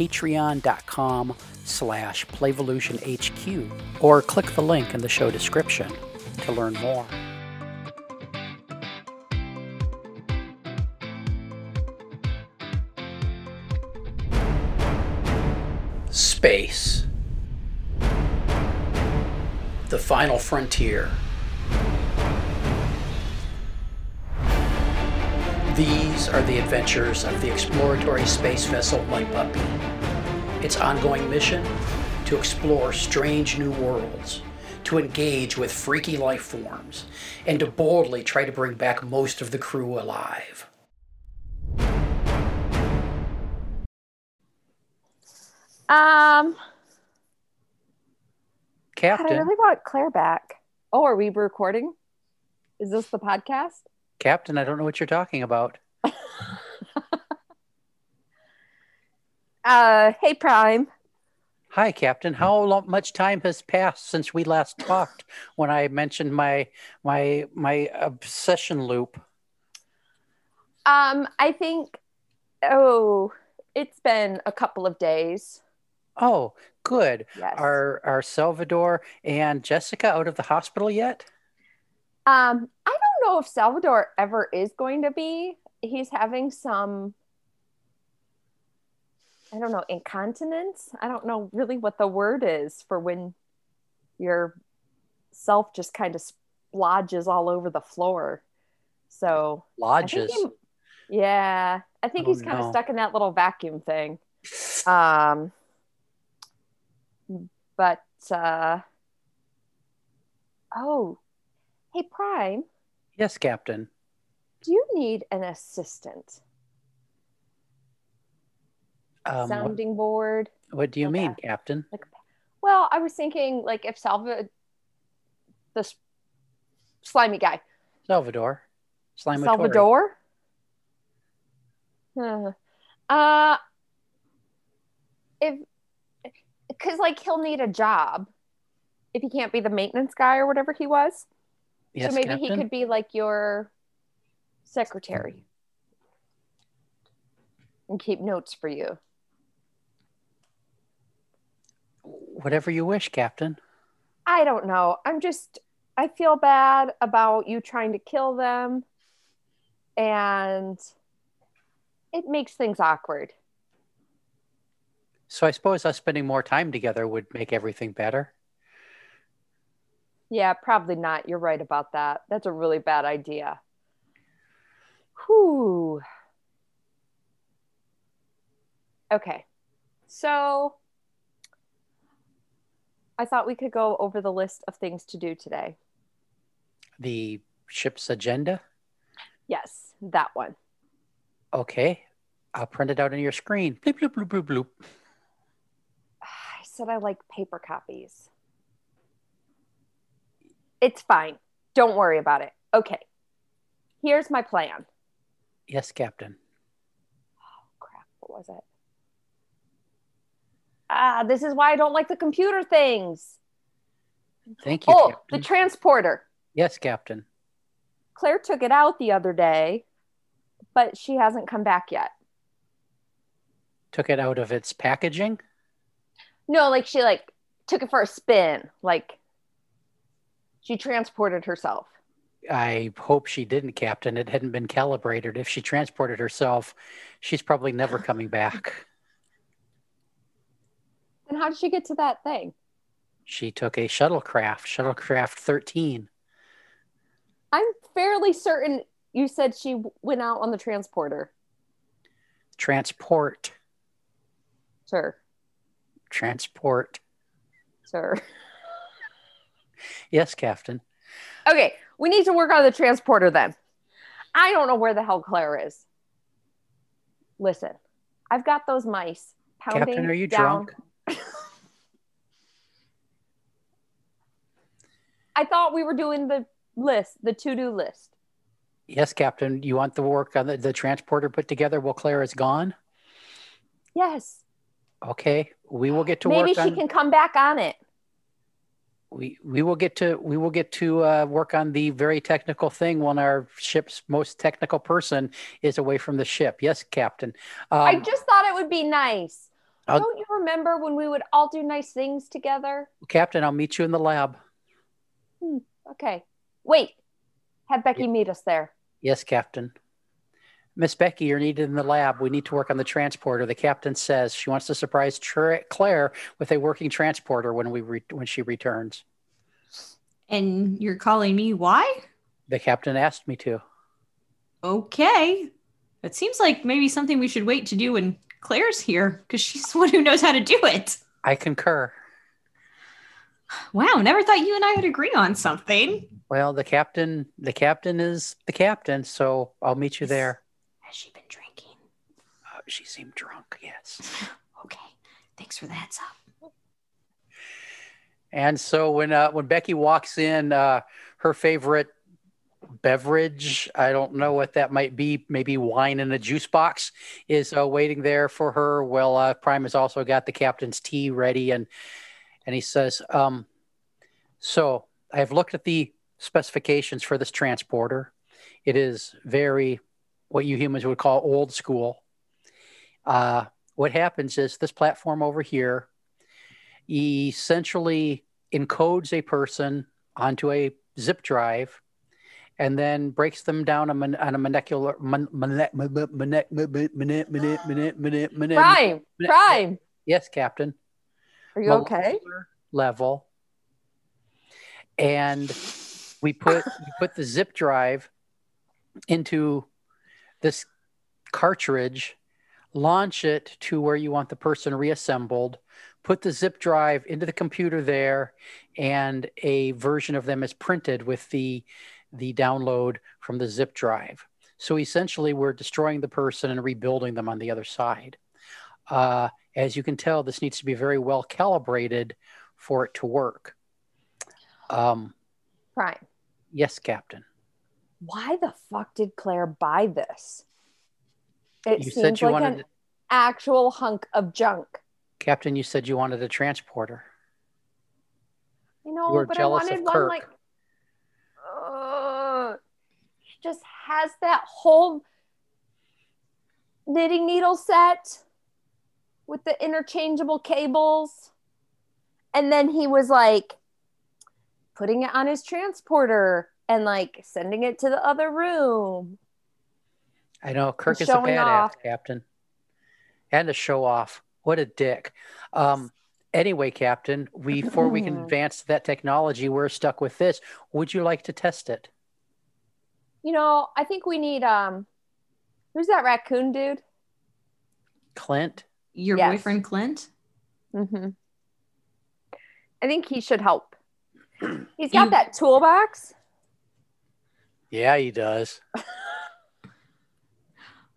patreon.com slash playvolutionhq or click the link in the show description to learn more. Space. The final frontier. These are the adventures of the exploratory space vessel Light Puppy. Its ongoing mission? To explore strange new worlds, to engage with freaky life forms, and to boldly try to bring back most of the crew alive. Um, God, I really want Claire back. Oh, are we recording? Is this the podcast? Captain, I don't know what you're talking about. Uh, hey, Prime. Hi, Captain. How long, much time has passed since we last talked? When I mentioned my my my obsession loop. Um, I think, oh, it's been a couple of days. Oh, good. Yes. Are are Salvador and Jessica out of the hospital yet? Um, I don't know if Salvador ever is going to be. He's having some, I don't know, incontinence. I don't know really what the word is for when your self just kind of splodges all over the floor. So I Lodges. he- yeah, I think Oh, he's kind of stuck in that little vacuum thing. Um, but uh, oh, hey Prime, Yes, Captain. do you need an assistant? Um, what, Sounding board. what do you Okay. mean, Captain? Like, well, I was thinking like if Salva, this slimy guy, Salvador. Slimatory. Salvador. Uh, uh, if because like he'll need a job if he can't be the maintenance guy or whatever he was. Yes, so maybe Captain. he could be like your secretary and keep notes for you. Whatever you wish, Captain. I don't know. I'm just I feel bad about you trying to kill them and it makes things awkward. So I suppose us spending more time together would make everything better. Yeah, probably not. You're right about that. That's a really bad idea. Whew. Okay. So I thought we could go over the list of things to do today. The ship's agenda. Yes, that one. Okay. I'll print it out on your screen. Bloop, bloop, bloop, bloop, bloop. I said I like paper copies. It's fine. Don't worry about it. Okay. Here's my plan. Yes, Captain. Oh, crap, what was it? Ah, this is why I don't like the computer things. Thank you, Oh, Captain. the transporter. yes, Captain. Claire took it out the other day, but she hasn't come back yet. Took it out of its packaging. No, like she like took it for a spin. Like she transported herself. I hope she didn't, Captain. It hadn't been calibrated. If she transported herself, she's probably never coming back. And how did she get to that thing? She took a shuttlecraft, shuttlecraft 13. I'm fairly certain you said she went out on the transporter. Transport, Sir, transport. sir. Yes, Captain. Okay, we need to work on the transporter then. I don't know where the hell Claire is. Listen, I've got those mice pounding Captain, are you down. drunk? I thought we were doing the list, the to-do list. Yes, Captain. You want the work on the, the transporter put together while Claire is gone? Yes. Okay, we will get to Maybe work Maybe she on. can come back on it. We we will get to we will get to uh, work on the very technical thing when our ship's most technical person is away from the ship. Yes, Captain. Um, I just thought it would be nice. I'll- Don't you remember when we would all do nice things together? Captain, I'll meet you in the lab. Okay. Wait. Have Becky meet us there. Yes, Captain. Miss Becky, you're needed in the lab. We need to work on the transporter. The captain says she wants to surprise Tra- Claire with a working transporter when we re- when she returns. And you're calling me why? The captain asked me to. Okay. It seems like maybe something we should wait to do when Claire's here because she's the one who knows how to do it. I concur. Wow, never thought you and I would agree on something. Well, the captain, the captain is the captain, so I'll meet you there. Has she been drinking? Uh, she seemed drunk. Yes. Okay. Thanks for the heads up. And so when uh, when Becky walks in, uh, her favorite beverage, I don't know what that might be, maybe wine in a juice box, is uh, waiting there for her. Well, uh, Prime has also got the captain's tea ready, and and he says, um, "So I have looked at the specifications for this transporter. It is very what you humans would call old school. Uh, what happens is this platform over here." essentially encodes a person onto a zip drive and then breaks them down on a molecular Prime. Prime. yes captain Are you okay? level and we put we put the zip drive into this cartridge launch it to where you want the person reassembled put the zip drive into the computer there and a version of them is printed with the the download from the zip drive. So essentially we're destroying the person and rebuilding them on the other side. Uh, as you can tell this needs to be very well calibrated for it to work. Um, Prime. yes captain Why the fuck did Claire buy this? It you seems like an to, actual hunk of junk. captain you said you wanted a transporter You know, You but I wanted one like. Uh, she just has that whole knitting needle set with the interchangeable cables. And then he was like putting it on his transporter and like sending it to the other room. I know Kirk is a showing badass, off. Captain, and a show off. What a dick. Um, anyway, Captain, we, before we can advance that technology, we're stuck with this. Would you like to test it? You know, I think we need um who's that raccoon dude? Clint? Your Yes. boyfriend Clint? Mm-hmm. I think he should help. He's got You- that toolbox. Yeah, he does.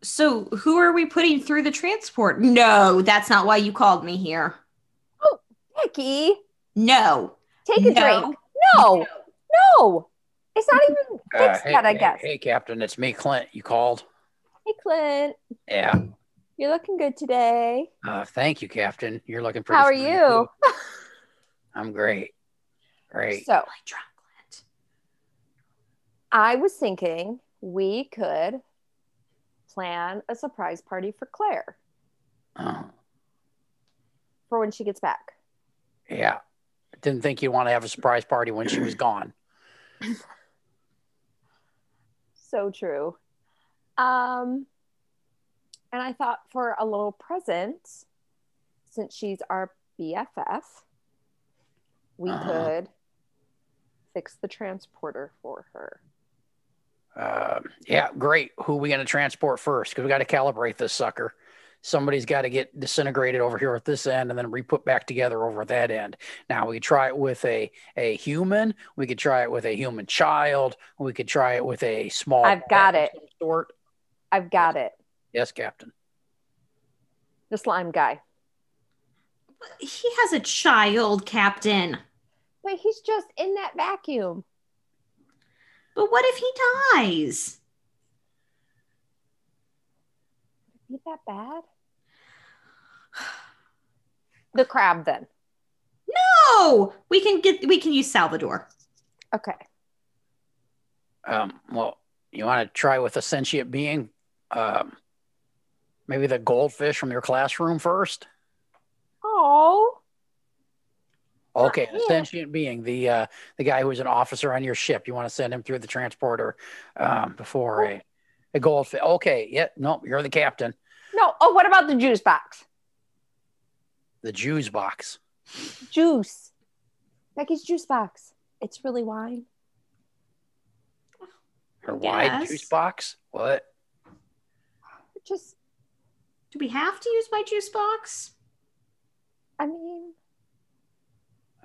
So who are we putting through the transport? No, that's not why you called me here. Oh, Becky, No. take a No. drink. No, no, it's not even fixed Uh, hey, yet. I hey, guess. Hey, Captain, it's me, Clint. You called? Hey, Clint, Yeah. you're looking good today. Uh, thank you, Captain. You're looking pretty How are you? I'm great. Great. So Like drunk Clint. I was thinking we could plan a surprise party for Claire Oh, for when she gets back. yeah. Didn't think you'd want to have a surprise party when she was gone. So true. Um, and I thought for a little present, since she's our BFF, we Uh-huh. could fix the transporter for her. Uh, yeah, great. Who are we going to transport first? Because we got to calibrate this sucker. Somebody's got to get disintegrated over here at this end and then re-put back together over that end. Now we could try it with a a human. We could try it with a human child. We could try it with a small. I've got it. some Sort. I've got it. Yes, Captain. The slime guy. He has a child, Captain. But he's just in that vacuum. But what if he dies? Is that bad? The crab then. No, we can get we can use Salvador. Okay. Um, well, you want to try with a sentient being? Um, maybe the goldfish from your classroom first. Oh. Okay, a sentient being, the uh, the guy who was an officer on your ship. You want to send him through the transporter um, before a, a goldfish. Okay, yeah, no, you're the captain. No. Oh, what about the juice box? The juice box. Juice. Becky's juice box. It's really wine. Her wide juice box? What? Just. Do we have to use my juice box? I mean.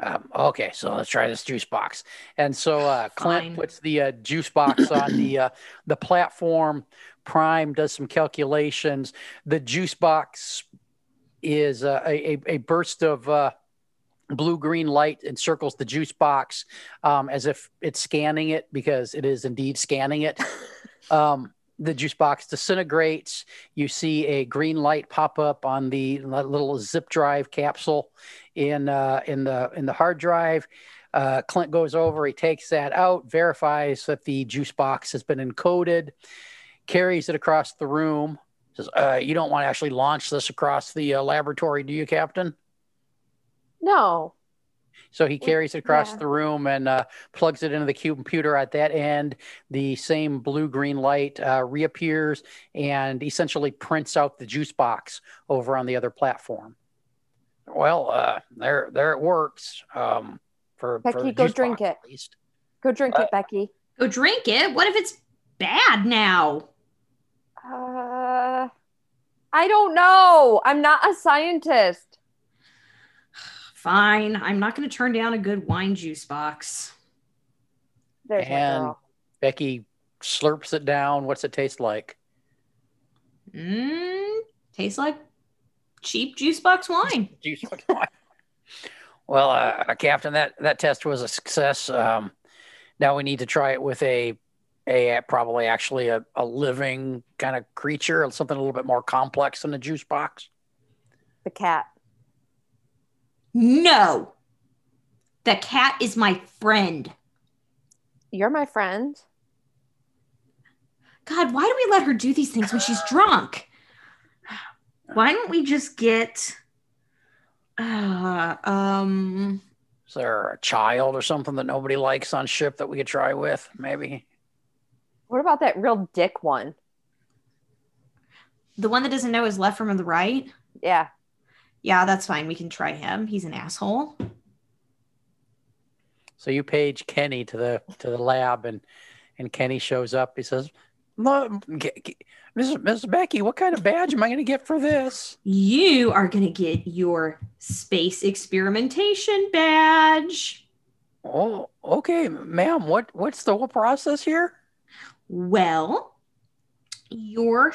Um, okay, so let's try this juice box. And so uh, Clint Fine. puts the uh, juice box on the uh, the platform. Prime does some calculations. The juice box is uh, a, a burst of uh, blue green light encircles the juice box um, as if it's scanning it because it is indeed scanning it. Um, the juice box disintegrates. You see a green light pop up on the little zip drive capsule in uh, in the in the hard drive. Uh, Clint goes over, he takes that out, verifies that the juice box has been encoded, carries it across the room. Says, uh, "You don't want to actually launch this across the uh, laboratory, do you, Captain?" No. So he carries it across yeah. the room and uh, plugs it into the computer at that end. The same blue green light uh, reappears and essentially prints out the juice box over on the other platform. Well, uh, there, there it works. Um, for Becky, for go drink box, it. Go drink it, Becky. Go drink it. What if it's bad now? Uh, I don't know. I'm not a scientist. Fine. I'm not going to turn down a good wine juice box. There's and Becky slurps it down. What's it taste like? Mm, tastes like cheap juice box wine. juice box wine. well, uh, Captain, that that test was a success. Um, now we need to try it with a a probably actually a, a living kind of creature, something a little bit more complex than a juice box. The cat. No. The cat is my friend. You're my friend. God, why do we let her do these things when she's drunk? Why don't we just get uh um is there a child or something that nobody likes on ship that we could try with maybe what about that real dick one the one that doesn't know his left from the right yeah yeah, that's fine. We can try him. He's an asshole. So you page Kenny to the to the lab, and and Kenny shows up. He says, Mrs. Becky, what kind of badge am I going to get for this? You are going to get your space experimentation badge. Oh, okay, ma'am. What what's the whole process here? Well, your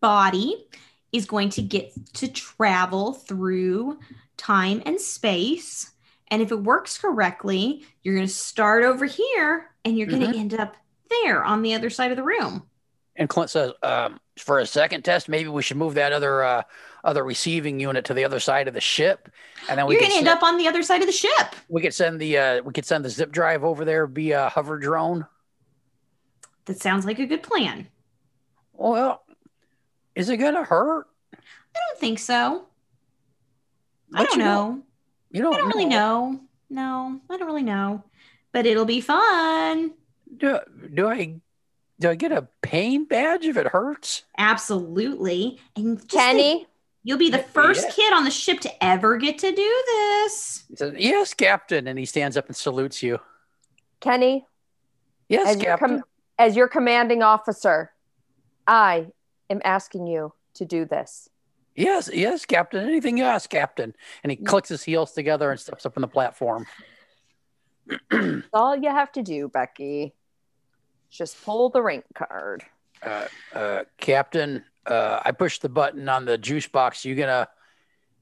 body is going to get to travel through time and space. And if it works correctly, you're going to start over here and you're going to mm-hmm. end up there on the other side of the room. And Clint says, um, for a second test, maybe we should move that other uh, other receiving unit to the other side of the ship, and then we you're to end up on the other side of the ship. We could send the uh, we could send the zip drive over there via hover drone. That sounds like a good plan. Well, is it gonna hurt? I don't think so. I don't know. You don't. I don't know. really know. No, I don't really know. But it'll be fun. Do do I do I get a pain badge if it hurts? Absolutely. And Kenny, think, you'll be the first yeah. kid on the ship to ever get to do this. He says, "Yes, Captain," and he stands up and salutes you. Kenny. Yes, as Captain. Your com- as your commanding officer, I am asking you to do this. Yes, yes, Captain. Anything you ask, Captain. And he mm. clicks his heels together and steps up on the platform. That's all you have to do, Becky. Just pull the rank card. Uh, uh, Captain, uh, I pushed the button on the juice box. You gonna,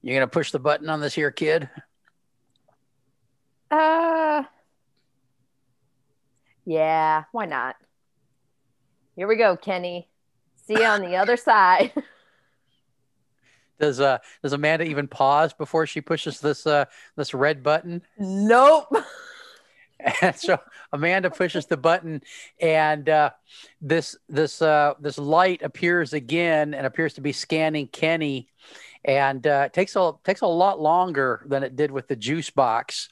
You gonna push the button on this here kid? Uh, yeah, why not? Here we go, Kenny. See you on the other side. Does uh does Amanda even pause before she pushes this uh this red button? Nope. And so Amanda pushes the button, and uh, this this uh, this light appears again and appears to be scanning Kenny, and uh, takes a takes a lot longer than it did with the juice box.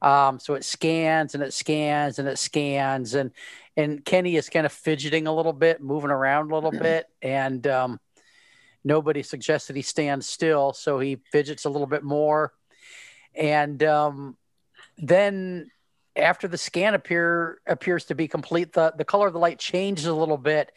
Um, so it scans and it scans and it scans and and Kenny is kind of fidgeting a little bit, moving around a little bit, and um, nobody suggests that he stands still, so he fidgets a little bit more, and um, then after the scan appear appears to be complete, the the color of the light changes a little bit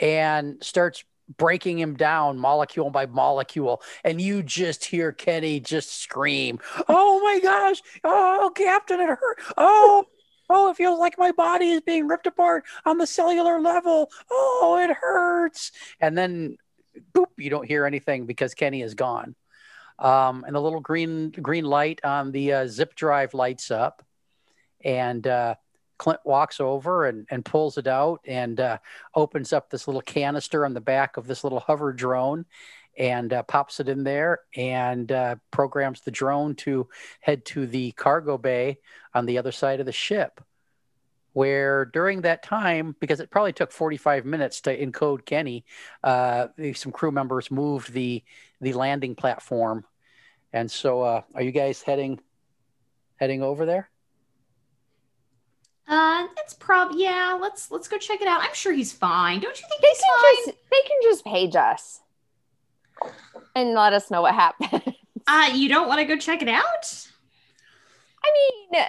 and starts breaking him down molecule by molecule. And you just hear kenny just scream oh my gosh! Oh captain it hurt! Oh oh it feels like my body is being ripped apart on the cellular level! Oh it hurts! And then boop you don't hear anything because kenny is gone. Um, and the little green green light on the uh, zip drive lights up and uh, Clint walks over and, and pulls it out and uh, opens up this little canister on the back of this little hover drone and uh, pops it in there and uh, programs the drone to head to the cargo bay on the other side of the ship. Where during that time, because it probably took 45 minutes to encode Kenny, uh, some crew members moved the the landing platform, and so uh, are you guys heading heading over there? Uh, it's probably yeah. Let's let's go check it out. I'm sure he's fine. Don't you think they can fine? just they can just page us and let us know what happened. Uh, you don't want to go check it out? I mean,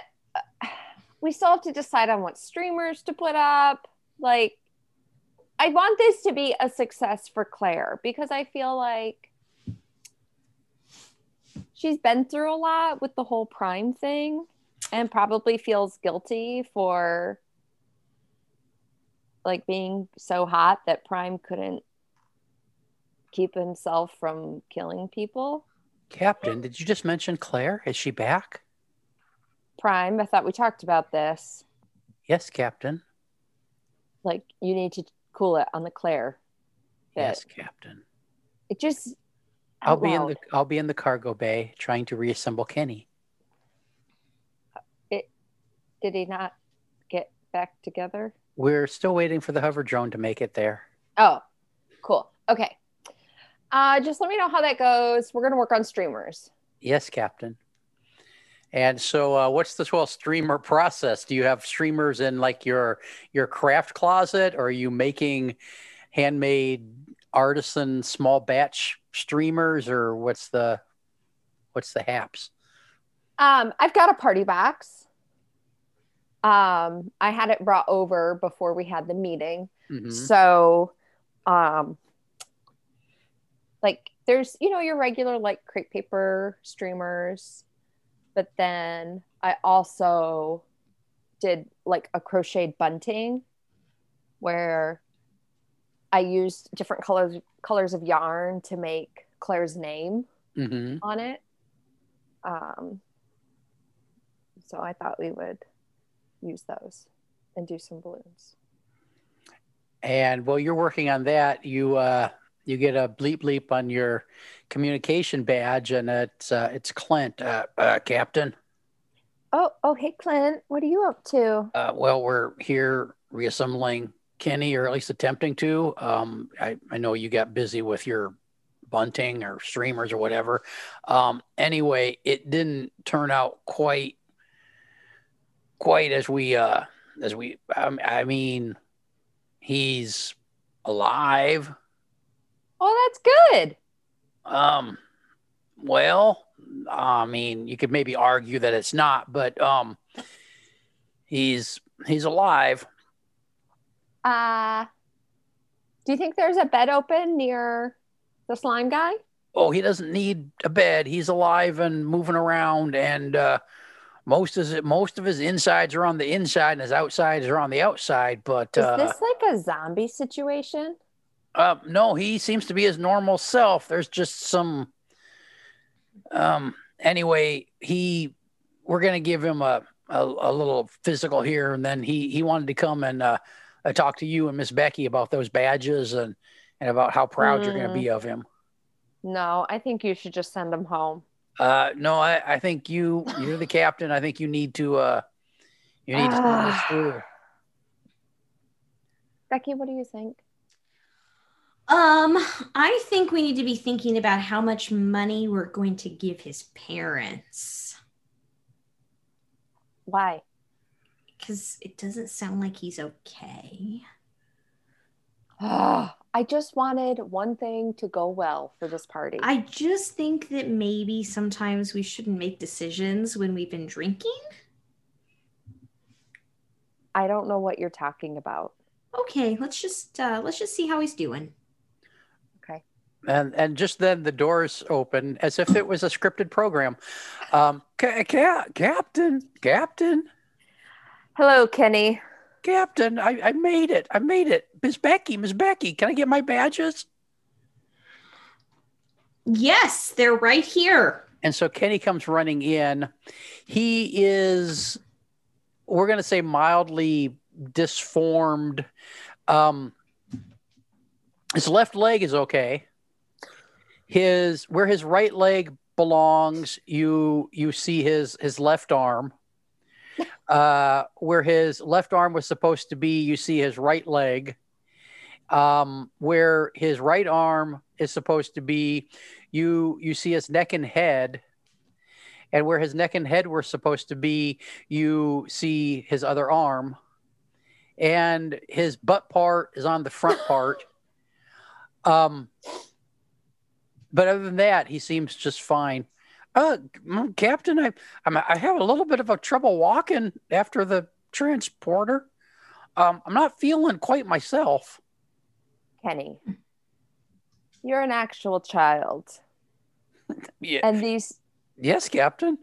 we still have to decide on what streamers to put up. Like, I want this to be a success for Claire because I feel like she's been through a lot with the whole Prime thing and probably feels guilty for like being so hot that Prime couldn't keep himself from killing people. Captain, did you just mention Claire? Is she back? Prime, I thought we talked about this. Yes, Captain. Like you need to cool it on the Claire. Bit. Yes, Captain. It just I'll be in the I'll be in the cargo bay trying to reassemble Kenny did he not get back together? We're still waiting for the hover drone to make it there. Oh, cool. Okay. Uh, just let me know how that goes. We're going to work on streamers. Yes, Captain. And so, uh, what's this whole streamer process? Do you have streamers in like your your craft closet, or are you making handmade artisan small batch streamers, or what's the what's the haps? Um, I've got a party box um, I had it brought over before we had the meeting. Mm-hmm. So, um, like, there's, you know, your regular like crepe paper streamers, but then I also did like a crocheted bunting where I used different colors colors of yarn to make Claire's name mm-hmm. on it. Um, so I thought we would use those and do some balloons. And while you're working on that, you uh, you get a bleep bleep on your communication badge, and it's uh, it's Clint, uh, uh, Captain. Oh, oh, hey, Clint, what are you up to? Uh, well, we're here reassembling Kenny, or at least attempting to. Um, I, I know you got busy with your bunting or streamers or whatever. Um, anyway, it didn't turn out quite quite as we uh as we um, I mean he's alive. Oh, that's good. Um well, I mean, you could maybe argue that it's not, but um he's he's alive. Uh do you think there's a bed open near the slime guy? Oh, he doesn't need a bed. He's alive and moving around and uh most of his, most of his insides are on the inside and his outsides are on the outside. But is uh, this like a zombie situation? Uh, no, he seems to be his normal self. There's just some Um. Anyway, he we're gonna give him a a, a little physical here, and then he he wanted to come and uh, talk to you and Miss Becky about those badges and and about how proud mm. you're gonna be of him. No, I think you should just send him home. Uh, no, I, I think you you're the captain. I think you need to uh, you need to uh, this through. Becky, what do you think? Um, I think we need to be thinking about how much money we're going to give his parents. Why? Because it doesn't sound like he's okay. I just wanted one thing to go well for this party. I just think that maybe sometimes we shouldn't make decisions when we've been drinking. I don't know what you're talking about. Okay, let's just uh, let's just see how he's doing. Okay. And and just then the doors open as if it was a scripted program. Um, ca- ca- Captain, Captain. Hello, Kenny. Captain, I, I made it. I made it. Miss Becky, Miss Becky, can I get my badges? Yes, they're right here. And so Kenny comes running in. He is, we're going to say, mildly disformed. Um, his left leg is okay. His where his right leg belongs, you you see his his left arm. Uh, where his left arm was supposed to be, you see his right leg. Um, where his right arm is supposed to be, you you see his neck and head. And where his neck and head were supposed to be, you see his other arm. And his butt part is on the front part. Um, but other than that, he seems just fine. Uh, Captain, I I'm, i have a little bit of a trouble walking after the transporter. Um, I'm not feeling quite myself. Kenny, you're an actual child. yeah. And these. Yes, Captain.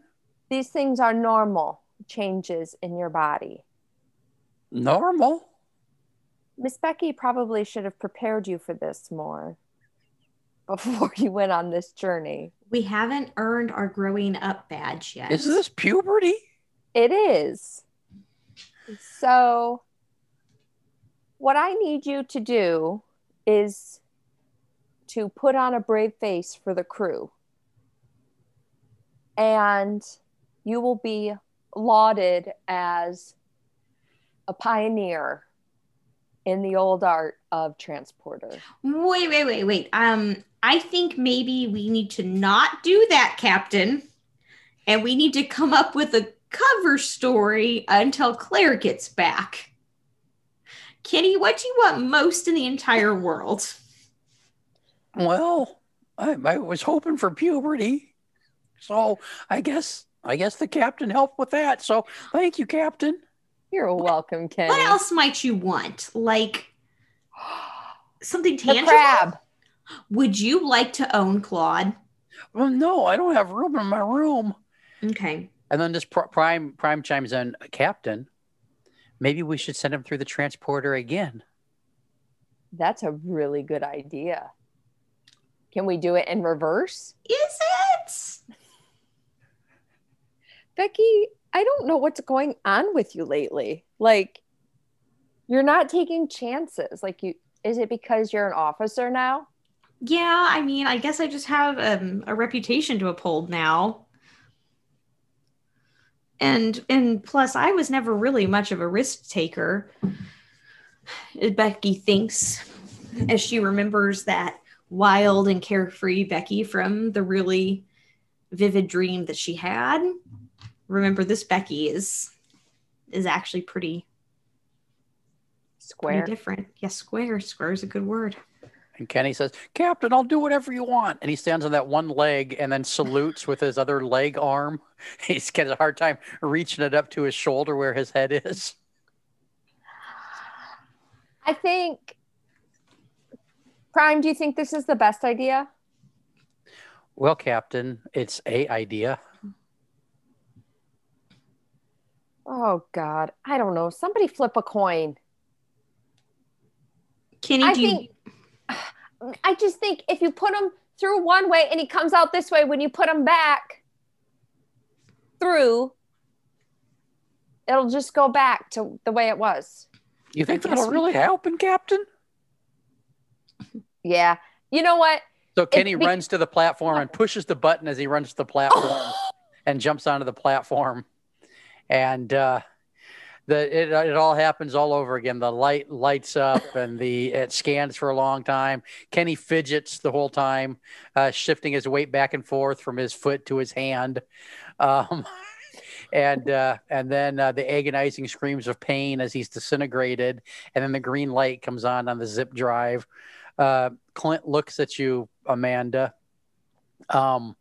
These things are normal changes in your body. Normal. Miss Becky probably should have prepared you for this more before you went on this journey. We haven't earned our growing up badge yet. Is this puberty? It is. So, what I need you to do is to put on a brave face for the crew. And you will be lauded as a pioneer in the old art of transporter. Wait, wait, wait, wait. Um, I think maybe we need to not do that, Captain. And we need to come up with a cover story until Claire gets back. Kenny, what do you want most in the entire world? Well, I, I was hoping for puberty. So I guess I guess the captain helped with that. So thank you, Captain. You're welcome, Kenny. What else might you want? Like something tangible? The crab. Would you like to own Claude? Well, no, I don't have room in my room. Okay. And then just Prime Prime chimes in, Captain. Maybe we should send him through the transporter again. That's a really good idea. Can we do it in reverse? Is it? Becky, I don't know what's going on with you lately. Like, you're not taking chances. Like, you is it because you're an officer now? Yeah, I mean, I guess I just have um, a reputation to uphold now. And and plus, I was never really much of a risk taker. Becky thinks, as she remembers that wild and carefree Becky from the really vivid dream that she had remember this Becky is is actually pretty square pretty different. Yes, yeah, square. Square is a good word. And Kenny says, Captain, I'll do whatever you want. And he stands on that one leg and then salutes with his other leg arm. He's got a hard time reaching it up to his shoulder where his head is. I think, Prime, do you think this is the best idea? Well, Captain, it's a idea. Oh God, I don't know. Somebody flip a coin. Kenny, I think. I just think if you put them through one way and he comes out this way. When you put him back through, it'll just go back to the way it was. You think that'll really help, Captain? Yeah. You know what? So Kenny be- runs to the platform and pushes the button as he runs to the platform and jumps onto the platform. And uh, the it, it all happens all over again. The light lights up and the it scans for a long time. Kenny fidgets the whole time, uh, shifting his weight back and forth from his foot to his hand. Um, and uh, and then uh, the agonizing screams of pain as he's disintegrated, and then the green light comes on on the zip drive. Uh, Clint looks at you, Amanda. Um,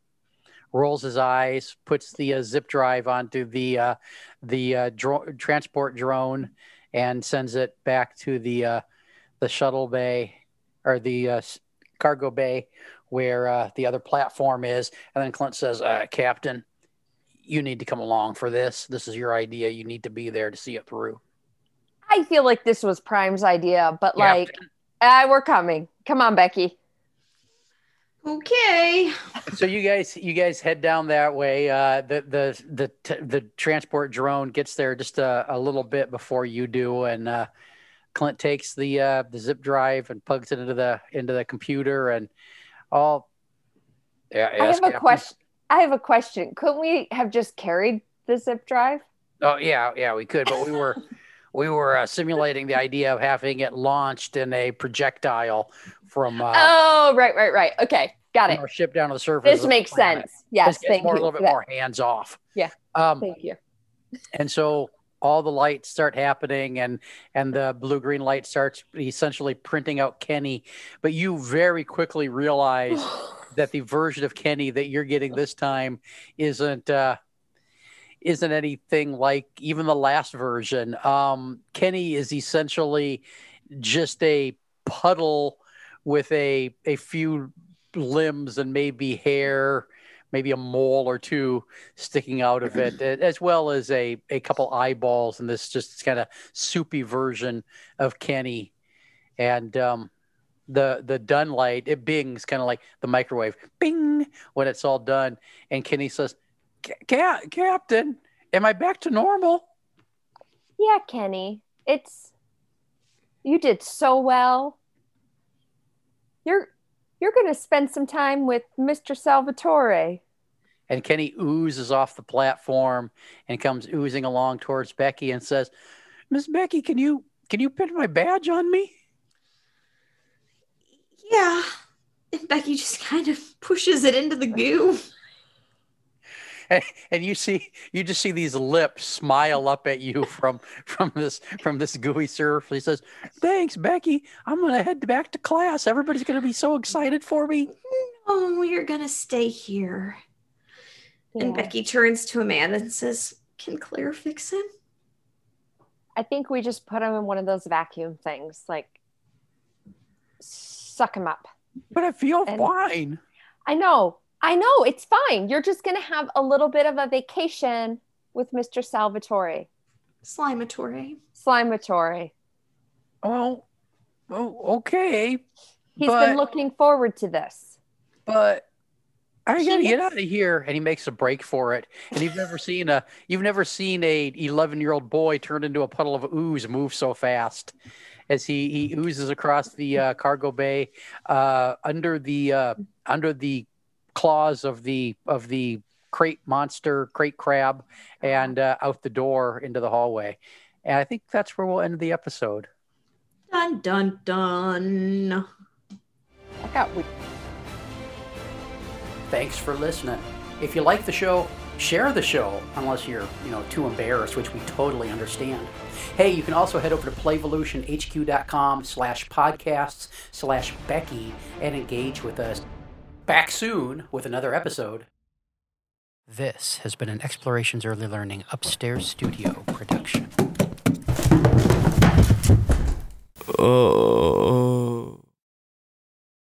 rolls his eyes, puts the uh, zip drive onto the uh, the uh, dro- transport drone, and sends it back to the uh, the shuttle bay or the uh, cargo bay where uh, the other platform is. And then Clint says, "Captain, you need to come along for this. This is your idea. You need to be there to see it through." I feel like this was Prime's idea, but like, uh, we're coming. Come on, Becky. Okay. So you guys, you guys head down that way. Uh, the the the the transport drone gets there just a, a little bit before you do, and uh, Clint takes the uh, the zip drive and plugs it into the into the computer, and all. Yeah, I have a question. I have a question. Couldn't we have just carried the zip drive? Oh yeah, yeah, we could, but we were. we were uh, simulating the idea of having it launched in a projectile from. Uh, oh, right, right, right. Okay, got it. Our ship down to the surface. This makes sense. Yes, thank more, you. A little bit more hands off. Yeah. Um, thank you. And so all the lights start happening and and the blue green light starts essentially printing out Kenny but you very quickly realize that the version of Kenny that you're getting this time isn't uh isn't anything like even the last version um Kenny is essentially just a puddle with a a few limbs and maybe hair, maybe a mole or two sticking out of it, as well as a a couple eyeballs and this just kind of soupy version of Kenny, and um, the the done light it bings kind of like the microwave bing when it's all done, and Kenny says, "Captain, am I back to normal?" Yeah, Kenny, it's you did so well you're you're going to spend some time with Mr. Salvatore. And Kenny oozes off the platform and comes oozing along towards Becky and says, "Miss Becky, can you can you pin my badge on me?" Yeah. And Becky just kind of pushes it into the goo and, and you see you just see these lips smile up at you from from this from this gooey surf. He says, "Thanks, Becky. I'm gonna head back to class. Everybody's gonna be so excited for me." Oh, you're gonna stay here. Yeah. And Becky turns to Amanda and says, "Can Claire fix him?" I think we just put him in one of those vacuum things, like suck him up. But I feel and fine. I know, I know it's fine. You're just going to have a little bit of a vacation with Mr. Salvatore. Slimatore. Slimatore. Oh, oh okay. He's but, been looking forward to this. But I gotta get out of here. And he makes a break for it. And you've never seen a you've never seen a 11 year old boy turned into a puddle of ooze move so fast as he he oozes across the uh, cargo bay uh, under the uh, under the claws of the of the crate monster, crate crab, and uh, out the door into the hallway. And I think that's where we'll end the episode. Dun dun dun. we. Thanks for listening. If you like the show, share the show unless you're you know too embarrassed, which we totally understand. Hey, you can also head over to playvolutionhq.com slash podcasts slash Becky and engage with us. Back soon with another episode. This has been an Explorations Early Learning Upstairs Studio production. Oh.